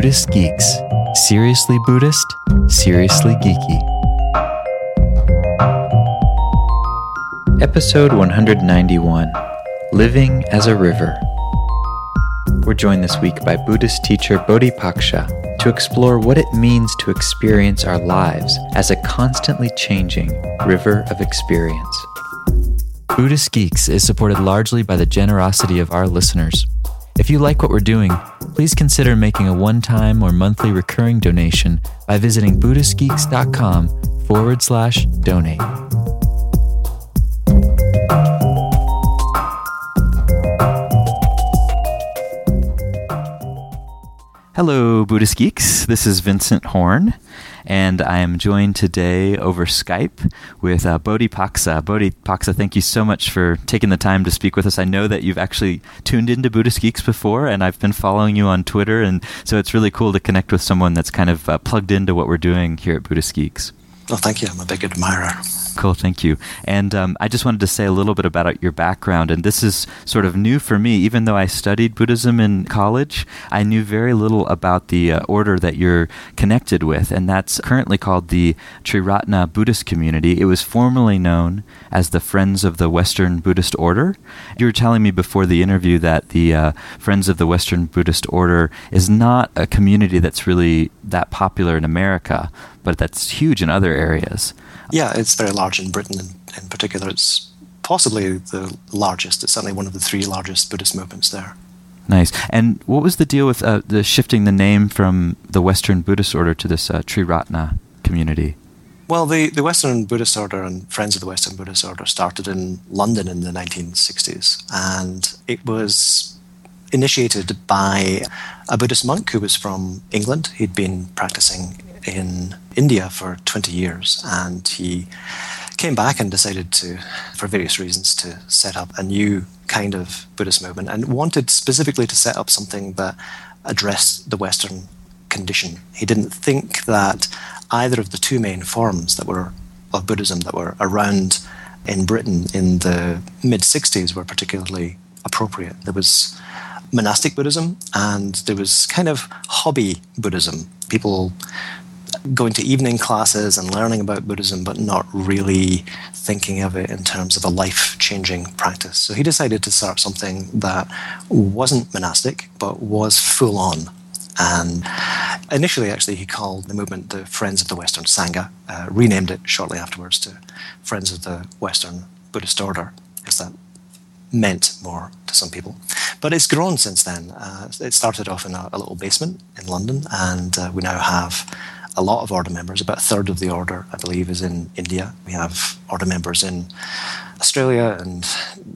Buddhist Geeks. Seriously Buddhist, seriously geeky. Episode 191 Living as a River. We're joined this week by Buddhist teacher Bodhipaksa to explore what it means to experience our lives as a constantly changing river of experience. Buddhist Geeks is supported largely by the generosity of our listeners. If you like what we're doing, please consider making a one time or monthly recurring donation by visiting BuddhistGeeks.com forward slash donate. Hello, Buddhist Geeks. This is Vincent Horn, and I am joined today over Skype with uh, Bodhipaksa. Bodhi Paksa, thank you so much for taking the time to speak with us. I know that you've actually tuned into Buddhist Geeks before, and I've been following you on Twitter, and so it's really cool to connect with someone that's kind of uh, plugged into what we're doing here at Buddhist Geeks. Oh, thank you. I'm a big admirer. Cool, thank you. And um, I just wanted to say a little bit about your background. And this is sort of new for me. Even though I studied Buddhism in college, I knew very little about the uh, order that you're connected with. And that's currently called the Triratna Buddhist Community. It was formerly known as the Friends of the Western Buddhist Order. You were telling me before the interview that the uh, Friends of the Western Buddhist Order is not a community that's really that popular in America, but that's huge in other areas. Yeah, it's very large in Britain in, in particular. It's possibly the largest. It's certainly one of the three largest Buddhist movements there. Nice. And what was the deal with uh, the shifting the name from the Western Buddhist order to this uh, Triratna community? Well, the, the Western Buddhist Order and Friends of the Western Buddhist Order started in London in the 1960s, and it was initiated by a Buddhist monk who was from England. He'd been practicing in India for 20 years, and he came back and decided to, for various reasons, to set up a new kind of Buddhist movement and wanted specifically to set up something that addressed the Western condition. He didn't think that either of the two main forms that were of Buddhism that were around in Britain in the mid 60s were particularly appropriate. There was monastic Buddhism and there was kind of hobby Buddhism. People going to evening classes and learning about Buddhism, but not really thinking of it in terms of a life changing practice. So he decided to start something that wasn't monastic, but was full on. And initially, actually, he called the movement the Friends of the Western Sangha, uh, renamed it shortly afterwards to Friends of the Western Buddhist Order, because that meant more to some people. But it's grown since then. Uh, it started off in a, a, little basement in London, and uh, we now have a lot of order members. About a third of the order, I believe, is in India. We have order members in Australia and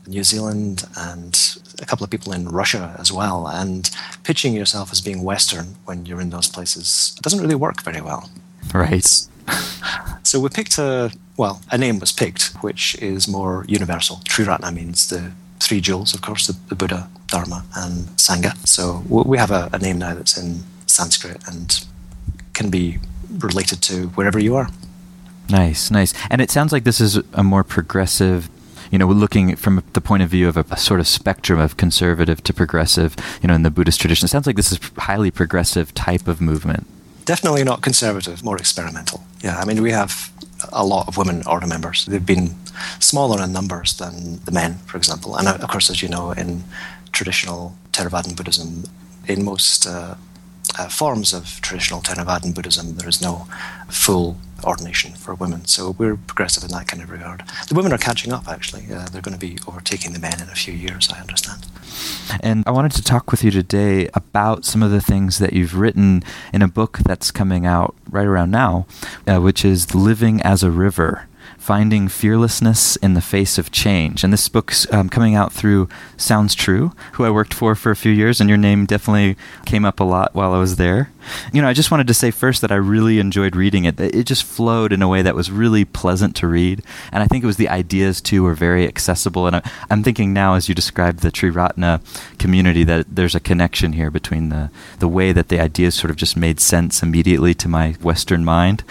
New Zealand and a couple of people in Russia as well. And pitching yourself as being Western when you're in those places doesn't really work very well. Right. So we picked a, well, a name was picked, which is more universal. Triratna means the three jewels, of course, the, the Buddha, Dharma, and Sangha. So we have a, a name now that's in Sanskrit and can be related to wherever you are. Nice, nice. And it sounds like this is a more progressive you know, looking from the point of view of a, a, sort of spectrum of conservative to progressive, you know, in the Buddhist tradition. It sounds like this is a highly progressive type of movement. Definitely not conservative, more experimental. Yeah, I mean, we have a lot of women order members. They've been smaller in numbers than the men, for example. And of course, as you know, in traditional Theravadan Buddhism, in most uh, uh, forms of traditional Theravadan Buddhism, there is no full ordination for women. So we're progressive in that kind of regard. The women are catching up, actually. Uh, they're going to be overtaking the men in a few years, I understand. And I wanted to talk with you today about some of the things that you've written in a book that's coming out right around now, uh, which is Living as a River. Finding Fearlessness in the Face of Change. And this book's um, coming out through Sounds True, who I worked for for a few years, and your name definitely came up a lot while I was there. You know, I just wanted to say first that I really enjoyed reading it. It just flowed in a way that was really pleasant to read. And I think it was the ideas, too, were very accessible. And I, am thinking now, as you described the Triratna community, that there's a connection here between the, the way that the ideas sort of just made sense immediately to my Western mind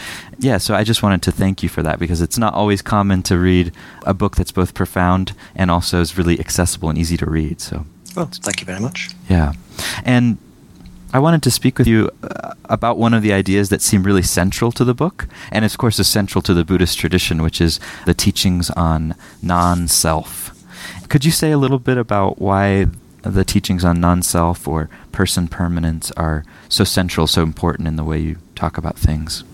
yeah, so I just wanted to thank you for that because it's not always common to read a book that's both profound and also is really accessible and easy to read. So, well, thank you very much. Yeah, and I wanted to speak with you uh, about one of the ideas that seem really central to the book, and of course is central to the Buddhist tradition, which is the teachings on non self. Could you say a little bit about why the teachings on non self or person permanence are so central, so important in the way you talk about things?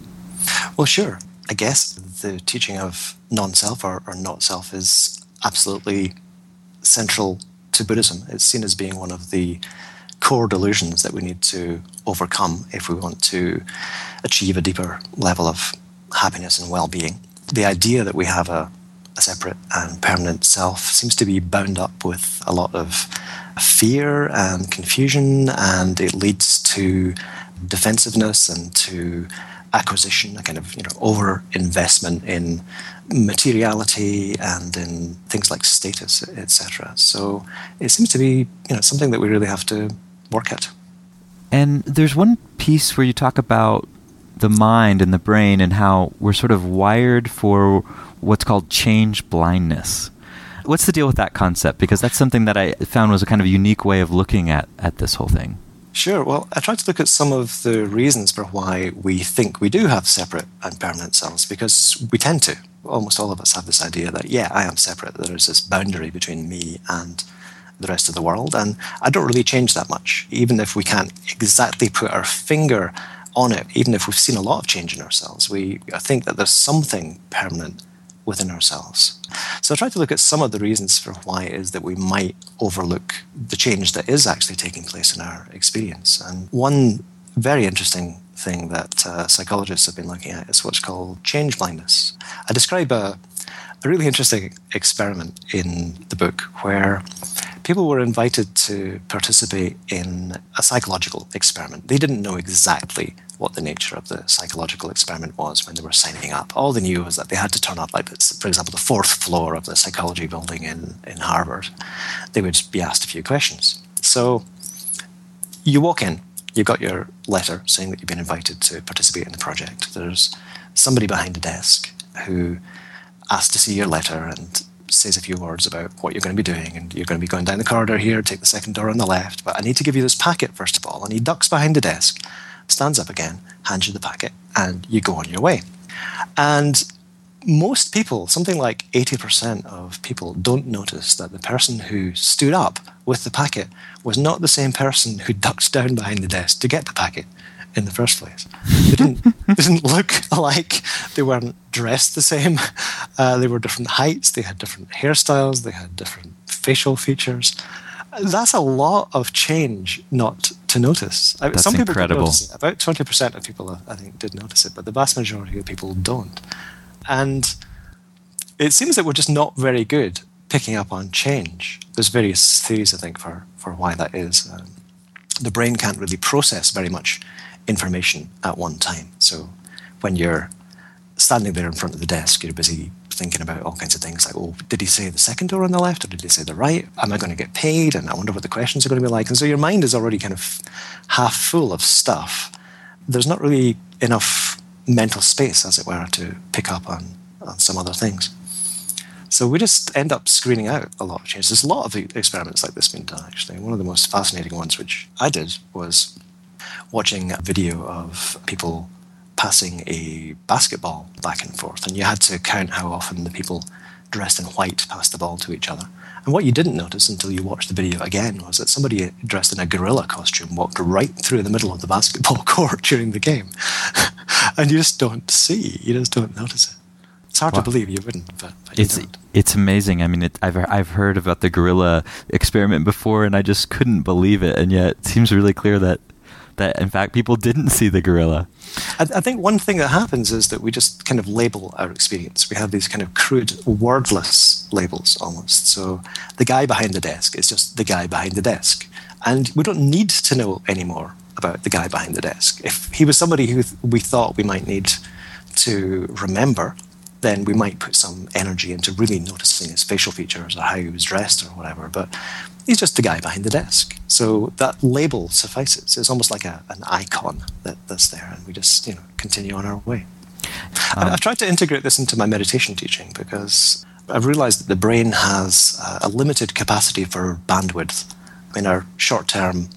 Well, sure. I guess the teaching of non self or, or not self is absolutely central to Buddhism. It's seen as being one of the core delusions that we need to overcome if we want to achieve a deeper level of happiness and well being. The idea that we have a, a, separate and permanent self seems to be bound up with a lot of fear and confusion, and it leads to defensiveness and to acquisition, a kind of you know over investment in materiality and in things like status, etc. So it seems to be you know something that we really have to work at. And there's one piece where you talk about the mind and the brain and how we're sort of wired for what's called change blindness. What's the deal with that concept? Because that's something that I found was a kind of unique way of looking at, at this whole thing. Sure. Well, I tried to look at some of the reasons for why we think we do have separate and permanent selves because we tend to. Almost all of us have this idea that, yeah, I am separate. There is this boundary between me and the rest of the world. And I don't really change that much, even if we can't exactly put our finger on it, even if we've seen a lot of change in ourselves. We I think that there's something permanent within ourselves. So I tried to look at some of the reasons for why it is that we might overlook the change that is actually taking place in our experience. And one very interesting thing that uh, psychologists have been looking at is what's called change blindness. I describe a, a really interesting experiment in the book where people were invited to participate in a psychological experiment. They didn't know exactly what the nature of the psychological experiment was when they were signing up. All they knew was that they had to turn up, like, for example, the fourth floor of the psychology building in, in Harvard. They would be asked a few questions. So you walk in, you've got your letter saying that you've been invited to participate in the project. There's somebody behind the desk who asks to see your letter and says a few words about what you're going to be doing, and you're going to be going down the corridor here, take the second door on the left. But I need to give you this packet first of all. And he ducks behind the desk, stands up again, hands you the packet, and you go on your way. And most people, something like 80% of people, don't notice that the person who stood up with the packet was not the same person who ducked down behind the desk to get the packet in the first place. They didn't, they didn't look alike. They weren't dressed the same. Uh, they were different heights. They had different hairstyles. They had different facial features. That's a lot of change not to notice. That's Some people incredible. Notice it. About 20% of people, I think, did notice it, but the vast majority of people don't. And it seems that we're just not very good picking up on change. There's various theories, I think, for, for why that is. Um, the brain can't really process very much information at one time. So when you're standing there in front of the desk, you're busy thinking about all kinds of things like, oh, did he say the second door on the left or did he say the right? Am I going to get paid? And I wonder what the questions are going to be like. And so your mind is already kind of half full of stuff. There's not really enough mental space, as it were, to pick up on, on some other things. So we just end up screening out a lot of changes. There's a lot of experiments like this being done, actually. One of the most fascinating ones, which I did, was watching a video of people passing a basketball back and forth, and you had to count how often the people dressed in white passed the ball to each other. And what you didn't notice until you watched the video again was that somebody dressed in a gorilla costume walked right through the middle of the basketball court during the game. and you just don't see, you just don't notice it. It's hard to believe you wouldn't, but, but it's it's amazing. I mean, it, I've I've heard about the gorilla experiment before, and I just couldn't believe it. And yet, it seems really clear that that in fact people didn't see the gorilla. I, I, think one thing that happens is that we just kind of label our experience. We have these kind of crude, wordless labels almost. So the guy behind the desk is just the guy behind the desk. And we don't need to know anymore about the guy behind the desk. If he was somebody who we thought we might need to remember, then we might put some energy into really noticing his facial features or how he was dressed or whatever. But he's just the guy behind the desk. So that label suffices. It's almost like a, an icon that, that's there, and we just you know continue on our way. Um, I've tried to integrate this into my meditation teaching because I've realized that the brain has a limited capacity for bandwidth. I mean, our short-term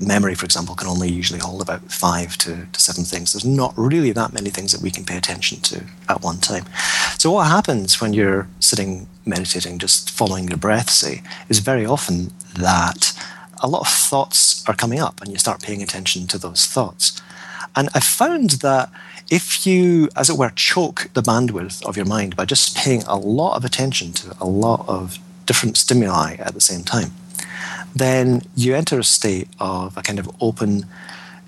memory, for example, can only usually hold about five to, to seven things. There's not really that many things that we can pay attention to at one time. So, what happens when you're sitting meditating, just following your breath, say, is very often that a lot of thoughts are coming up and you start paying attention to those thoughts. And I found that if you, as it were, choke the bandwidth of your mind by just paying a lot of attention to a lot of different stimuli at the same time, then you enter a state of a kind of open,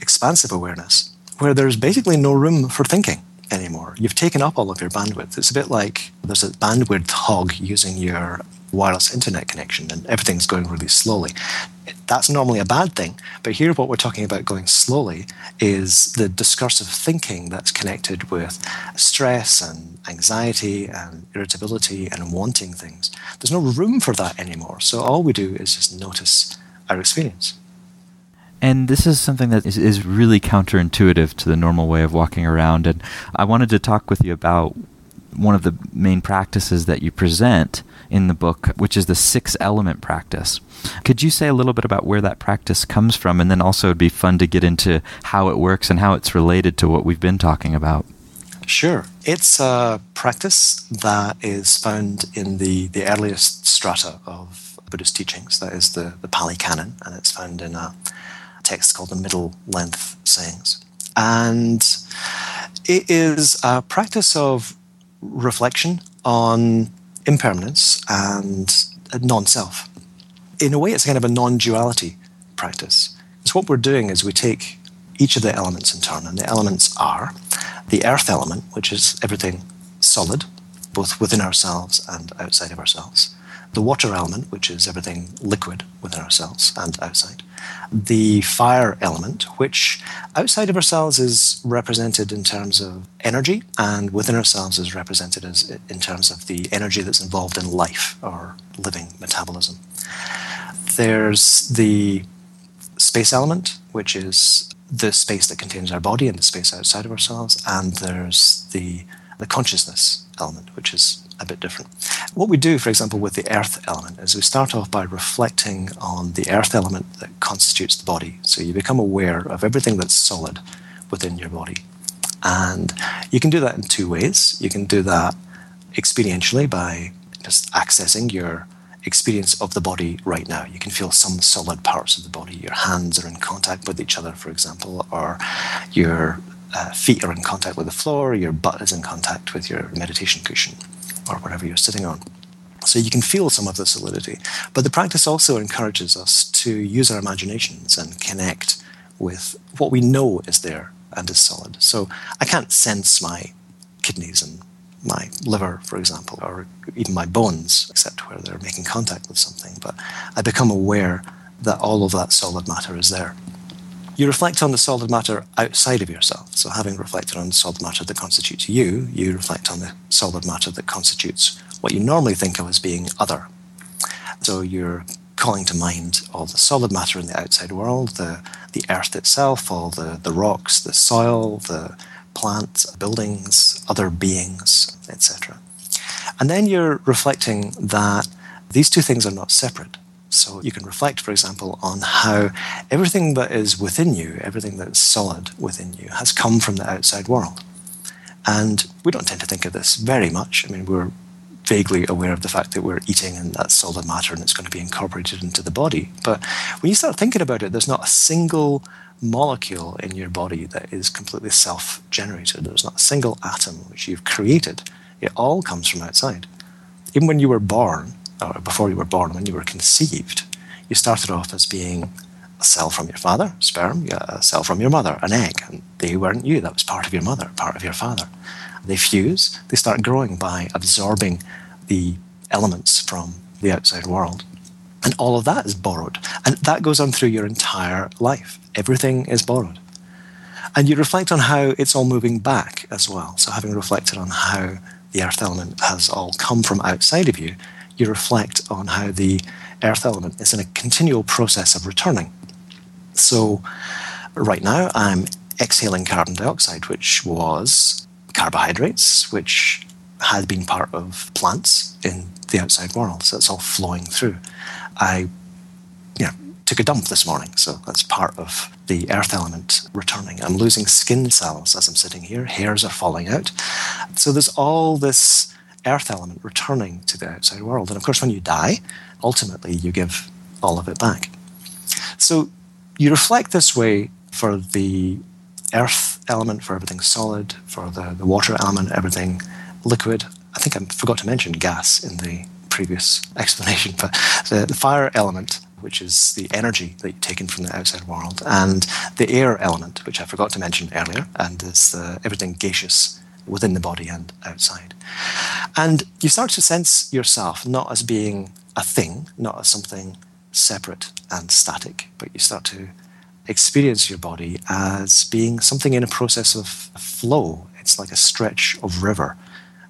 expansive awareness where there's basically no room for thinking anymore. You've taken up all of your bandwidth. It's a bit like there's a bandwidth hog using your wireless internet connection and everything's going really slowly. That's normally a bad thing, but here what we're talking about going slowly is the discursive thinking that's connected with stress and anxiety and irritability and wanting things. There's no room for that anymore. So all we do is just notice our experience. And this is something that is, is really counterintuitive to the normal way of walking around. And I wanted to talk with you about one of the main practices that you present in the book, which is the six element practice. Could you say a little bit about where that practice comes from? And then also it'd be fun to get into how it works and how it's related to what we've been talking about. Sure. It's a practice that is found in the, the earliest strata of Buddhist teachings, that is the, the Pali Canon, and it's found in a text called the Middle Length Sayings. And it is a practice of reflection on impermanence and non self. In a way, it's kind of a non duality practice. So, what we're doing is we take each of the elements in turn, and the elements are the earth element, which is everything solid, both within ourselves and outside of ourselves the water element, which is everything liquid within ourselves and outside, the fire element, which outside of ourselves is represented in terms of energy, and within ourselves is represented as in terms of the energy that's involved in life or living metabolism. There's the space element, which is the space that contains our body and the space outside of ourselves, and there's the the consciousness element, which is a bit different. What we do, for example, with the earth element is we start off by reflecting on the earth element that constitutes the body. So you become aware of everything that's solid within your body. And you can do that in two ways. You can do that experientially by just accessing your experience of the body right now. You can feel some solid parts of the body. Your hands are in contact with each other, for example, or your uh, feet are in contact with the floor, your butt is in contact with your meditation cushion or whatever you're sitting on. So you can feel some of the solidity. But the practice also encourages us to use our imaginations and connect with what we know is there and is solid. So I can't sense my kidneys and my liver, for example, or even my bones, except where they're making contact with something. But I become aware that all of that solid matter is there. You reflect on the solid matter outside of yourself. So, having reflected on the solid matter that constitutes you, you reflect on the solid matter that constitutes what you normally think of as being other. So, you're calling to mind all the solid matter in the outside world, the, the earth itself, all the, the rocks, the soil, the plants, buildings, other beings, etc. And then you're reflecting that these two things are not separate. So you can reflect, for example, on how everything that is within you, everything that's solid within you, has come from the outside world. And we don't tend to think of this very much. I mean, we're vaguely aware of the fact that we're eating and that's solid matter and it's going to be incorporated into the body. But when you start thinking about it, there's not a single molecule in your body that is completely self generated. There's not a single atom which you've created. It all comes from outside. Even when you were born, or before you were born, when you were conceived, you started off as being a cell from your father, sperm, a cell from your mother, an egg, and they weren't you. That was part of your mother, part of your father. They fuse, they start growing by absorbing the elements from the outside world. And all of that is borrowed. And that goes on through your entire life. Everything is borrowed. And you reflect on how it's all moving back as well. So, having reflected on how the earth element has all come from outside of you, you reflect on how the earth element is in a continual process of returning. So, right now, I'm exhaling carbon dioxide, which was carbohydrates, which had been part of plants in the outside world. So it's all flowing through. I you know, took a dump this morning, so that's part of the earth element returning. I'm losing skin cells as I'm sitting here, hairs are falling out. So there's all this earth element returning to the outside world. And of course, when you die, ultimately you give all of it back. So you reflect this way for the earth element, for everything solid, for the, the water element, everything liquid. I think I forgot to mention gas in the previous explanation, but the, the fire element, which is the energy that you've taken from the outside world, and the air element, which I forgot to mention earlier, and is the, everything gaseous within the body and outside. And you start to sense yourself not as being a thing, not as something separate and static, but you start to experience your body as being something in a process of flow. It's like a stretch of river,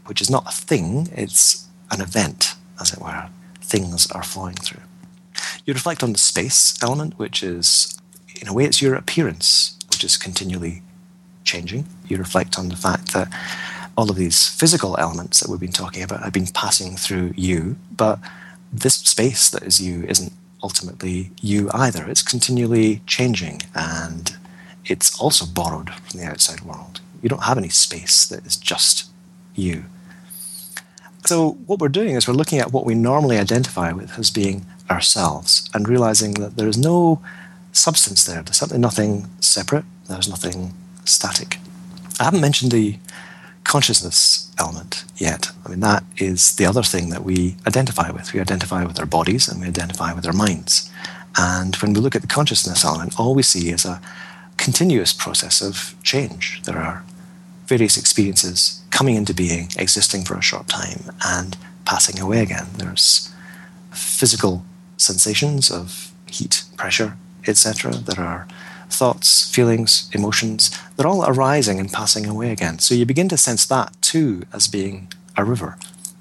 which is not a thing, it's an event, as it were. Things are flowing through. You reflect on the space element, which is, in a way, it's your appearance, which is continually changing. You reflect on the fact that all of these physical elements that we've been talking about have been passing through you, but this space that is you isn't ultimately you either. It's continually changing and it's also borrowed from the outside world. You don't have any space that is just you. So, what we're doing is we're looking at what we normally identify with as being ourselves and realizing that there is no substance there. There's certainly nothing separate, there's nothing static. I haven't mentioned the consciousness element yet. I mean, that is the other thing that we identify with. We identify with our bodies and we identify with our minds. And when we look at the consciousness element, all we see is a continuous process of change. There are various experiences coming into being, existing for a short time, and passing away again. There's physical sensations of heat, pressure, etc. There are thoughts, feelings, emotions, they're all arising and passing away again. So you begin to sense that too as being a river.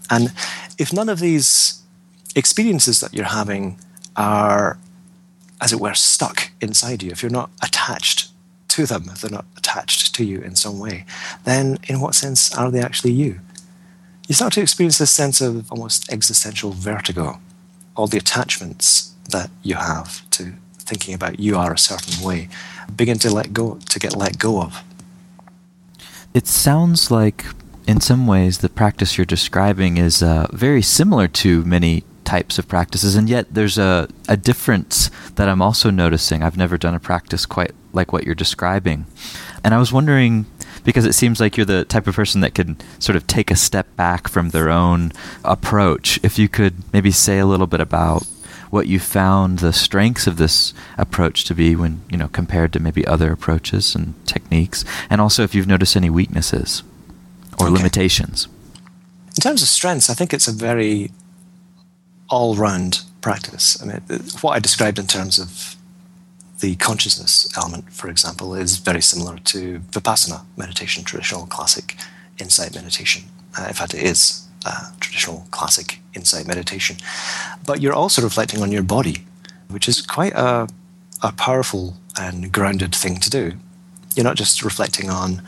And if none of these experiences that you're having are, as it were, stuck inside you, if you're not attached to them, if they're not attached to you in some way, then in what sense are they actually you? You start to experience this sense of almost existential vertigo, all the attachments that you have thinking about you are a certain way begin to let go to get let go of. It sounds like in some ways the practice you're describing is uh, very similar to many types of practices and yet there's a, a difference that i'm also noticing. I've never done a practice quite like what you're describing. And i was wondering because it seems like you're the type of person that can sort of take a step back from their own approach if you could maybe say a little bit about what you found the strengths of this approach to be when you know compared to maybe other approaches and techniques, and also if you've noticed any weaknesses or okay. limitations. In terms of strengths, I think it's a very all-round practice. I mean, what I described in terms of the consciousness element, for example, is very similar to vipassana meditation, traditional classic insight meditation. Uh, in fact, it is uh, traditional classic insight meditation. But you're also reflecting on your body, which is quite a, a powerful and grounded thing to do. You're not just reflecting on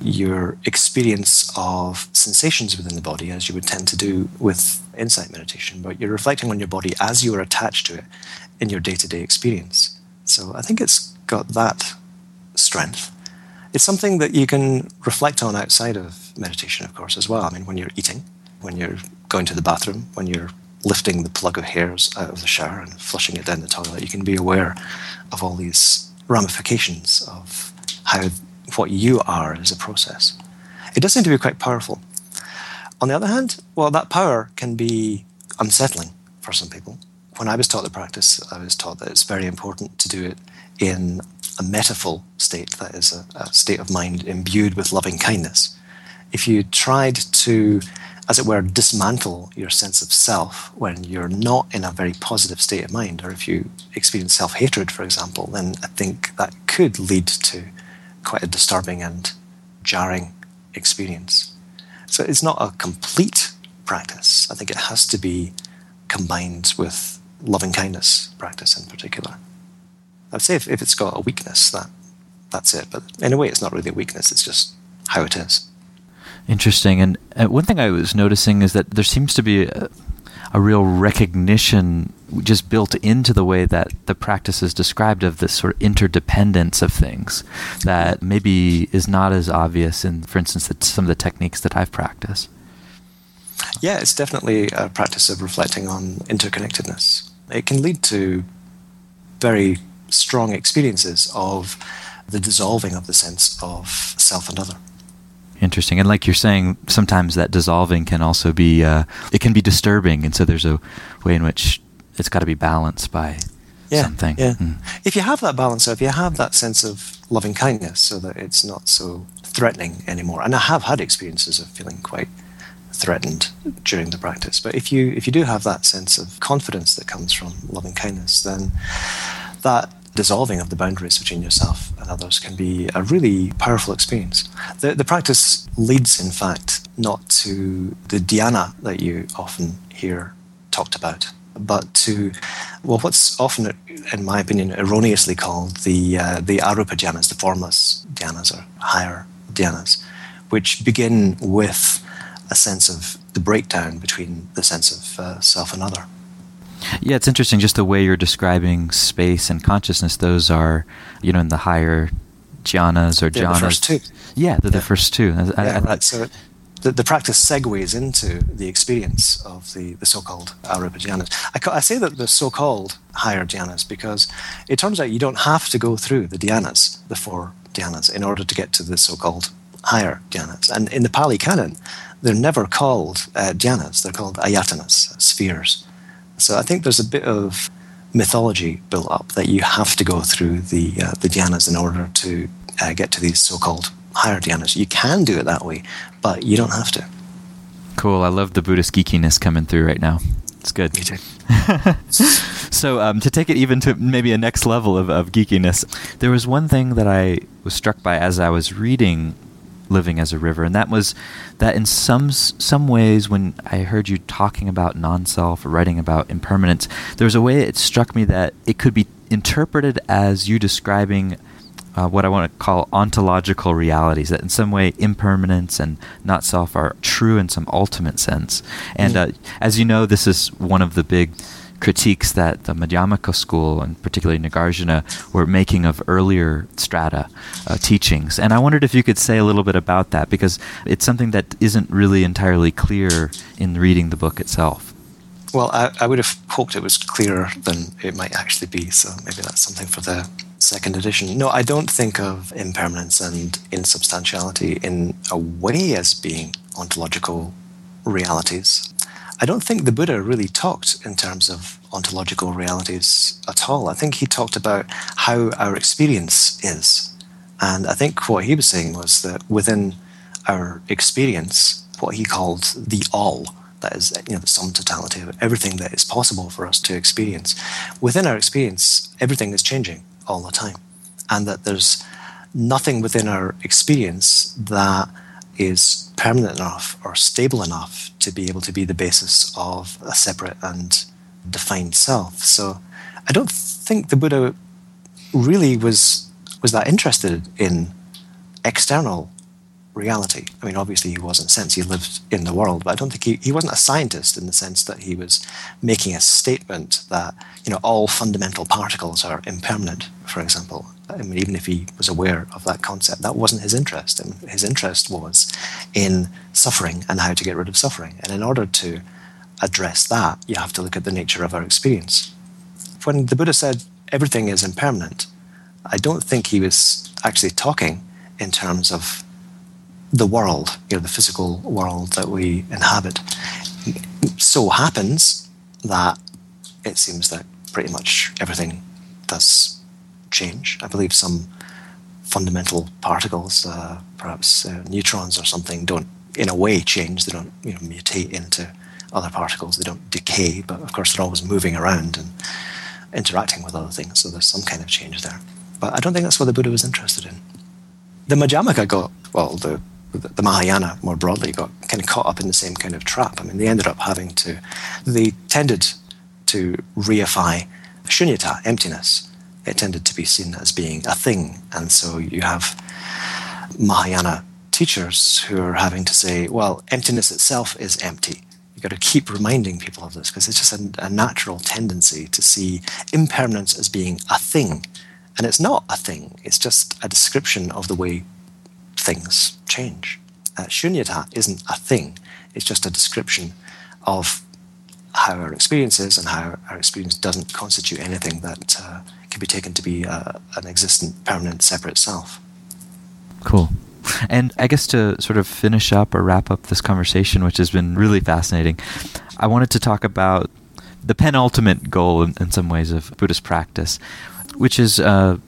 your experience of sensations within the body, as you would tend to do with insight meditation, but you're reflecting on your body as you are attached to it in your day to day experience. So I think it's got that strength. It's something that you can reflect on outside of meditation, of course, as well. I mean, when you're eating, when you're going to the bathroom, when you're lifting the plug of hairs out of the shower and flushing it down the toilet, you can be aware of all these ramifications of how what you are is a process. It does seem to be quite powerful. On the other hand, well, that power can be unsettling for some people. When I was taught the practice, I was taught that it's very important to do it in a metaphysical state, that is, a, a state of mind imbued with loving kindness. If you tried to as it were, dismantle your sense of self when you're not in a very positive state of mind, or if you experience self hatred, for example, then I think that could lead to quite a disturbing and jarring experience. So it's not a complete practice. I think it has to be combined with loving kindness practice in particular. I'd say if, if it's got a weakness, that that's it. But in a way, it's not really a weakness. It's just how it is. Interesting. And uh, one thing I was noticing is that there seems to be a, a real recognition just built into the way that the practice is described of this sort of interdependence of things that maybe is not as obvious in, for instance, the, some of the techniques that I've practiced. Yeah, it's definitely a practice of reflecting on interconnectedness. It can lead to very strong experiences of the dissolving of the sense of self and other. Interesting. And like you're saying, sometimes that dissolving can also be, uh, it can be disturbing. And so there's a way in which it's got to be balanced by yeah, something. Yeah. Mm. If you have that balance, if you have that sense of loving kindness so that it's not so threatening anymore, and I have had experiences of feeling quite threatened during the practice, but if you if you do have that sense of confidence that comes from loving kindness, then that dissolving of the boundaries between yourself and others can be a really powerful experience. The, the practice leads, in fact, not to the dhyana that you often hear talked about, but to, well, what's often, in my opinion, erroneously called the, uh, the arupa dhyanas, the formless dhyanas or higher dhyanas, which begin with a sense of the breakdown between the sense of uh, self and other. Yeah, it's interesting just the way you're describing space and consciousness. Those are, you know, in the higher jhanas or jhanas. The first two. Yeah, they're yeah. the first two. I, yeah, I, right. So the, the practice segues into the experience of the, the so-called arupa jhanas. I, I say that the so-called higher jhanas because it turns out you don't have to go through the dhyanas, the four dhyanas, in order to get to the so-called higher jhanas. And in the Pali Canon, they're never called uh, dhyanas; they're called ayatanas, spheres. So I think there's a bit of mythology built up that you have to go through the uh, the dhyanas in order to uh, get to these so-called higher dhyanas. You can do it that way, but you don't have to. Cool. I love the Buddhist geekiness coming through right now. It's good. Me too. so um, to take it even to maybe a next level of, of geekiness, there was one thing that I was struck by as I was reading living as a river, and that was that in some some ways when I heard you talking about non-self, or writing about impermanence, there was a way it struck me that it could be interpreted as you describing uh, what I want to call ontological realities, that in some way impermanence and not self are true in some ultimate sense. And uh, as you know, this is one of the big critiques that the Madhyamaka school, and particularly Nagarjuna, were making of earlier strata uh, teachings. And I wondered if you could say a little bit about that, because it's something that isn't really entirely clear in reading the book itself. Well, I, I would have hoped it was clearer than it might actually be, so maybe that's something for the second edition. No, I don't think of impermanence and insubstantiality in a way as being ontological realities. I don't think the Buddha really talked in terms of ontological realities at all. I think he talked about how our experience is. And I think what he was saying was that within our experience, what he called the all, that is you know the sum totality of everything that is possible for us to experience. Within our experience, everything is changing all the time. And that there's nothing within our experience that is permanent enough or stable enough to be able to be the basis of a separate and defined self. So I don't think the Buddha really was was that interested in external reality. I mean, obviously he wasn't a sense he lived in the world, but I don't think he, he wasn't a scientist in the sense that he was making a statement that, you know, all fundamental particles are impermanent, for example. I mean, even if he was aware of that concept, that wasn't his interest. And his interest was in suffering and how to get rid of suffering. And in order to address that, you have to look at the nature of our experience. When the Buddha said everything is impermanent, I don't think he was actually talking in terms of the world, you know, the physical world that we inhabit. So happens that it seems that pretty much everything does change. I believe some fundamental particles, uh, perhaps uh, neutrons or something, don't in a way change. They don't you know mutate into other particles. They don't decay, but of course they're always moving around and interacting with other things. So there's some kind of change there. But I don't think that's what the Buddha was interested in. The Madhyamaka got well the the Mahayana more broadly got kind of caught up in the same kind of trap. I mean, they ended up having to, they tended to reify shunyata, emptiness. It tended to be seen as being a thing. And so you have Mahayana teachers who are having to say, well, emptiness itself is empty. You've got to keep reminding people of this because it's just a, a natural tendency to see impermanence as being a thing. And it's not a thing, it's just a description of the way things change. Uh, shunyata isn't a thing, it's just a description of how our experience is and how our experience doesn't constitute anything that uh, can be taken to be uh, an existent, permanent, separate self. Cool. And I guess to sort of finish up or wrap up this conversation, which has been really fascinating, I wanted to talk about the penultimate goal in, in some ways of Buddhist practice, which is uh,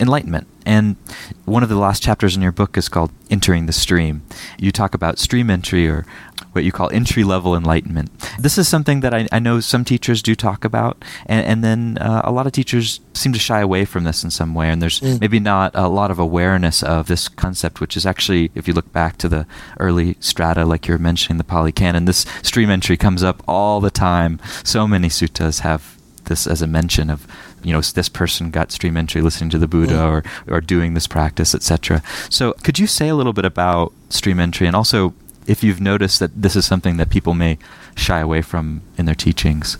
enlightenment. And one of the last chapters in your book is called Entering the Stream. You talk about stream entry or what you call entry level enlightenment. This is something that I, I know some teachers do talk about, and, and then uh, a lot of teachers seem to shy away from this in some way. And there's mm. maybe not a lot of awareness of this concept, which is actually, if you look back to the early strata, like you were mentioning, the Pali Canon, this stream entry comes up all the time. So many suttas have this as a mention of you know this person got stream entry listening to the Buddha mm. or or doing this practice, etc. So could you say a little bit about stream entry and also if you've noticed that this is something that people may shy away from in their teachings?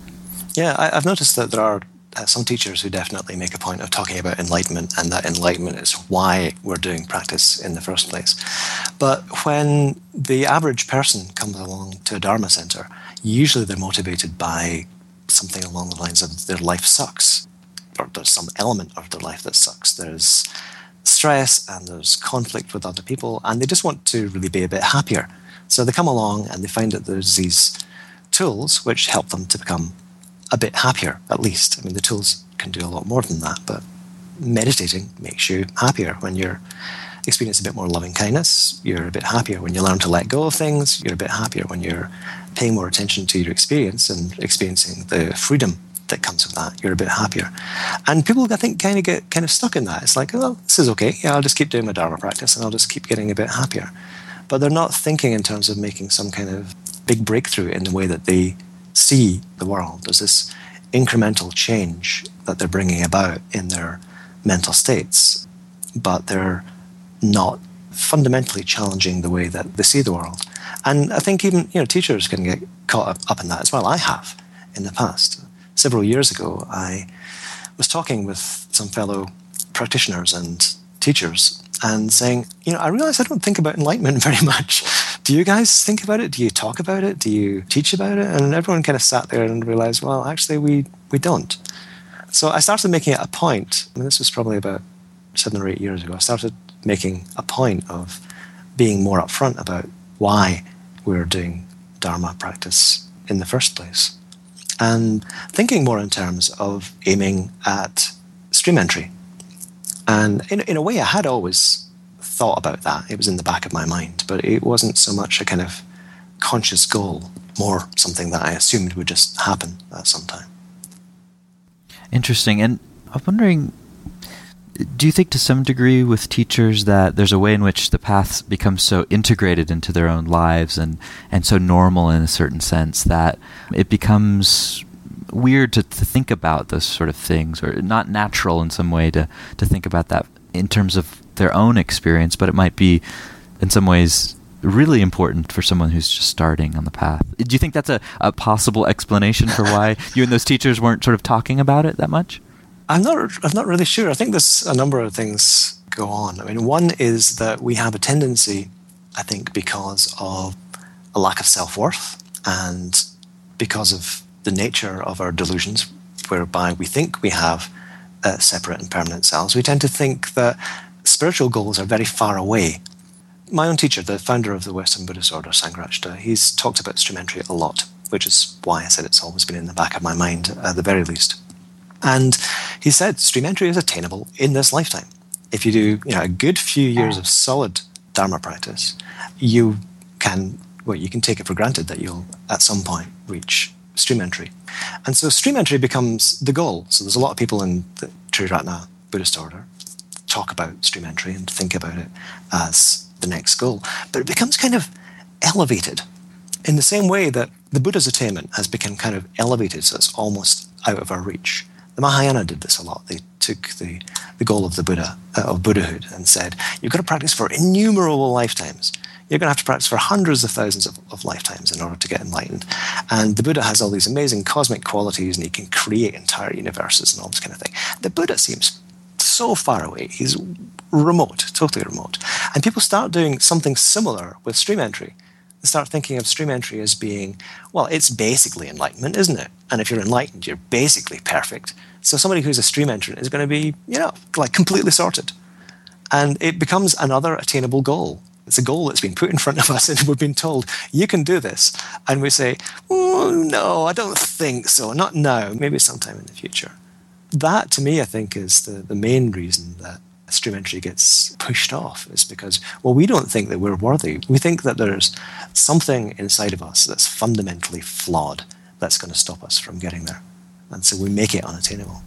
Yeah, I, have noticed that there are uh, some teachers who definitely make a point of talking about enlightenment, and that enlightenment is why we're doing practice in the first place. But when the average person comes along to a Dharma center, usually they're motivated by something along the lines of their life sucks or there's some element of their life that sucks. There's stress and there's conflict with other people, and they just want to really be a bit happier. So they come along and they find that there's these tools which help them to become a bit happier, at least. I mean, the tools can do a lot more than that, but meditating makes you happier when you're experiencing a bit more loving kindness. You're a bit happier when you learn to let go of things. You're a bit happier when you're paying more attention to your experience and experiencing the freedom that comes with that. You're a bit happier. And people, I think, kind of get kind of stuck in that. It's like, oh, this is okay. Yeah, I'll just keep doing my Dharma practice and I'll just keep getting a bit happier. But they're not thinking in terms of making some kind of big breakthrough in the way that they see the world. There's this incremental change that they're bringing about in their mental states, but they're not fundamentally challenging the way that they see the world. And I think even you know teachers can get caught up in that as well. I have in the past several years ago, I was talking with some fellow practitioners and teachers and saying, you know, I realize I don't think about enlightenment very much. Do you guys think about it? Do you talk about it? Do you teach about it? And everyone kind of sat there and realized, well, actually, we, we don't. So I started making it a point. Mean, this was probably about seven or eight years ago. I started making a point of being more upfront about why we we're doing Dharma practice in the first place and thinking more in terms of aiming at stream entry. And in, in a way, I had always thought about that. It was in the back of my mind, but it wasn't so much a kind of conscious goal, more something that I assumed would just happen at some time. Interesting. And I'm wondering do you think to some degree with teachers that there's a way in which the paths become so integrated into their own lives and, and so normal in a certain sense that it becomes weird to, to think about those sort of things or not natural in some way to, to think about that in terms of their own experience, but it might be in some ways really important for someone who's just starting on the path. Do you think that's a, a possible explanation for why you and those teachers weren't sort of talking about it that much? I'm not. I'm not really sure. I think there's a number of things go on. I mean, one is that we have a tendency, I think, because of a lack of self worth and because of the nature of our delusions, whereby we think we have uh, separate and permanent selves, we tend to think that spiritual goals are very far away. My own teacher, the founder of the Western Buddhist order, Sangharakshita, he's talked about stream entry a lot, which is why I said it's always been in the back of my mind at the very least. And he said stream entry is attainable in this lifetime. If you do you know, a good few years of solid Dharma practice, you can, well, you can take it for granted that you'll at some point reach stream entry. And so stream entry becomes the goal. So there's a lot of people in the Triratna Buddhist order talk about stream entry and think about it as the next goal. But it becomes kind of elevated in the same way that the Buddha's attainment has become kind of elevated, so it's almost out of our reach. The Mahayana did this a lot. They took the, the goal of the Buddha, uh, of Buddhahood, and said, you've got to practice for innumerable lifetimes. You're going to have to practice for hundreds of thousands of, of lifetimes in order to get enlightened. And the Buddha has all these amazing cosmic qualities and he can create entire universes and all this kind of thing. The Buddha seems so far away. He's remote, totally remote. And people start doing something similar with stream entry. They start thinking of stream entry as being, well, it's basically enlightenment, isn't it? And if you're enlightened, you're basically perfect. So somebody who's a stream entrant is going to be, you know, like completely sorted. And it becomes another attainable goal. It's a goal that's been put in front of us, and we've been told, you can do this. And we say, oh, no, I don't think so. Not now, maybe sometime in the future. That, to me, I think, is the, the main reason that stream entry gets pushed off is because, well, we don't think that we're worthy. We think that there's something inside of us that's fundamentally flawed that's going to stop us from getting there. And so we make it unattainable.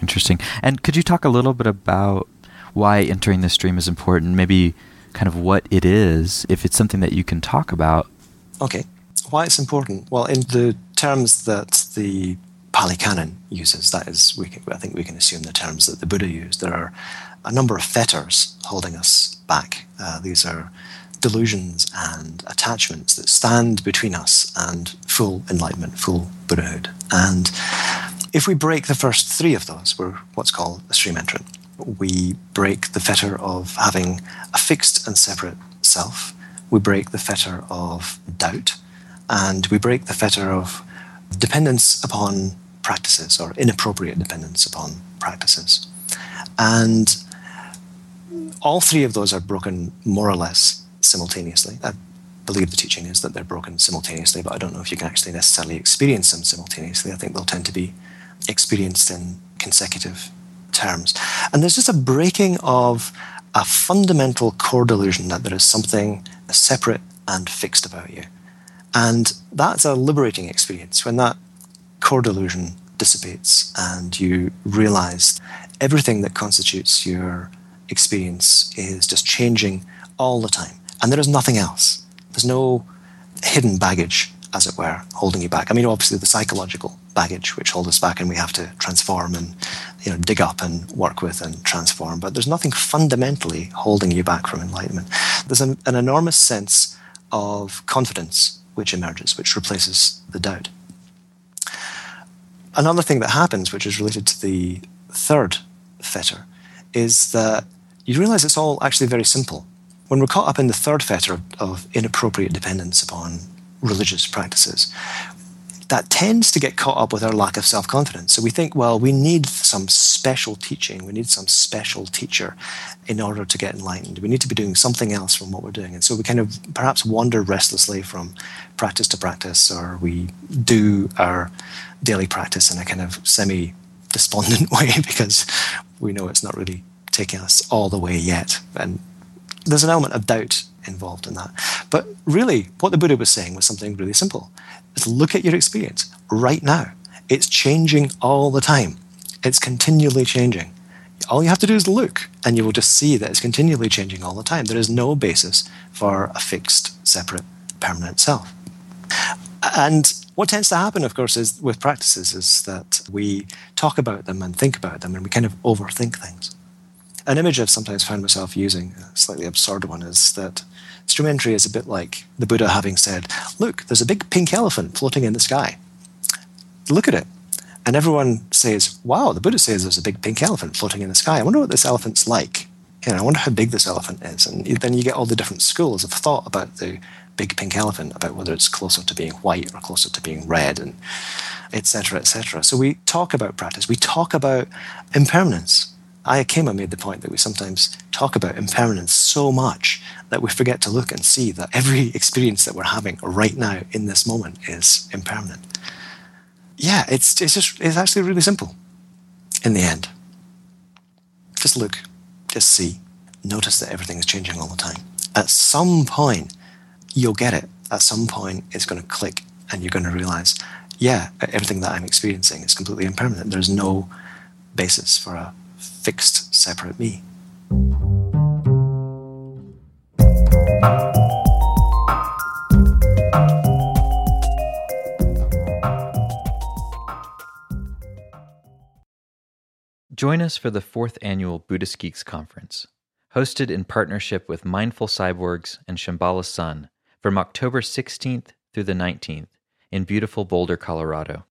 Interesting. And could you talk a little bit about why entering the stream is important? Maybe kind of what it is, if it's something that you can talk about. Okay. Why it's important? Well, in the terms that the Pali Canon uses, that is, we can, I think we can assume the terms that the Buddha used. There are a number of fetters holding us back. Uh, these are delusions and attachments that stand between us and full enlightenment, full Buddhahood. And if we break the first three of those, we're what's called a stream entrant. We break the fetter of having a fixed and separate self. We break the fetter of doubt. And we break the fetter of dependence upon practices or inappropriate dependence upon practices. And all three of those are broken more or less simultaneously. I believe the teaching is that they're broken simultaneously, but I don't know if you can actually necessarily experience them simultaneously. I think they'll tend to be experienced in consecutive terms. And there's just a breaking of a fundamental core delusion that there is something separate and fixed about you. And that's a liberating experience when that core delusion dissipates and you realize everything that constitutes your experience is just changing all the time. And there is nothing else. There's no hidden baggage, as it were, holding you back. I mean, obviously, the psychological baggage which holds us back and we have to transform and you know dig up and work with and transform. But there's nothing fundamentally holding you back from enlightenment. There's an, an enormous sense of confidence which emerges which replaces the doubt. Another thing that happens which is related to the third fetter is that you realize it's all actually very simple. When we're caught up in the third fetter of, of inappropriate dependence upon religious practices, that tends to get caught up with our lack of self confidence. So we think, well, we need some special teaching, we need some special teacher in order to get enlightened. We need to be doing something else from what we're doing. And so we kind of perhaps wander restlessly from practice to practice, or we do our daily practice in a kind of semi despondent way because we know it's not really taking us all the way yet. And there's an element of doubt involved in that. But really, what the Buddha was saying was something really simple. Is look at your experience right now. It's changing all the time. It's continually changing. All you have to do is look, and you will just see that it's continually changing all the time. There is no basis for a fixed, separate, permanent self. And what tends to happen, of course, is with practices is that we talk about them and think about them, and we kind of overthink things an image I've sometimes found myself using, a slightly absurd one, is that stream entry is a bit like the Buddha having said, Look, there's a big pink elephant floating in the sky. Look at it. And everyone says, Wow, the Buddha says there's a big pink elephant floating in the sky. I wonder what this elephant's like. Know, I wonder how big this elephant is. And then you get all the different schools of thought about the big pink elephant, about whether it's closer to being white or closer to being red, and etc. etc. So we talk about practice. We talk about impermanence Ayya Khema made the point that we sometimes talk about impermanence so much that we forget to look and see that every experience that we're having right now in this moment is impermanent. Yeah, it's, it's just it's actually really simple in the end. Just look, just see, notice that everything is changing all the time. At some point, you'll get it. At some point, it's going to click and you're going to realize, yeah, everything that I'm experiencing is completely impermanent. There's no basis for a fixed, separate me. Join us for the fourth annual Buddhist Geeks Conference, hosted in partnership with Mindful Cyborgs and Shambhala Sun from October 16th through the 19th in beautiful Boulder, Colorado.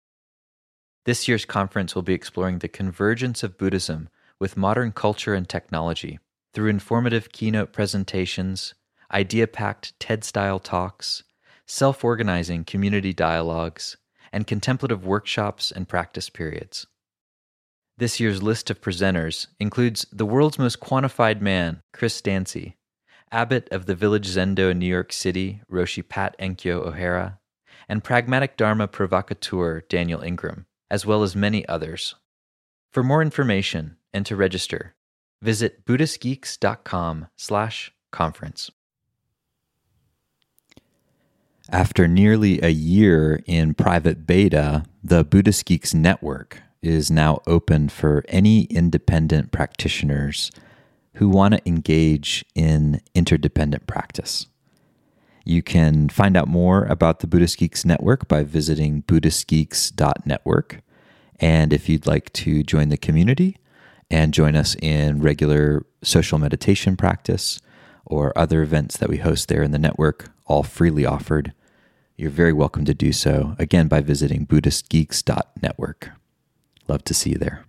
This year's conference will be exploring the convergence of Buddhism with modern culture and technology through informative keynote presentations, idea packed TED style talks, self organizing community dialogues, and contemplative workshops and practice periods. This year's list of presenters includes the world's most quantified man, Chris Dancy, abbot of the Village Zendo in New York City, Roshi Pat Enkyo O'Hara, and pragmatic Dharma provocateur Daniel Ingram, as well as many others. For more information and to register, visit buddhistgeeks.com slash conference. After nearly a year in private beta, the Buddhist Geeks Network is now open for any independent practitioners who want to engage in interdependent practice. You can find out more about the Buddhist Geeks Network by visiting BuddhistGeeks.network. And if you'd like to join the community and join us in regular social meditation practice or other events that we host there in the network, all freely offered, you're very welcome to do so, again, by visiting BuddhistGeeks.network. Love to see you there.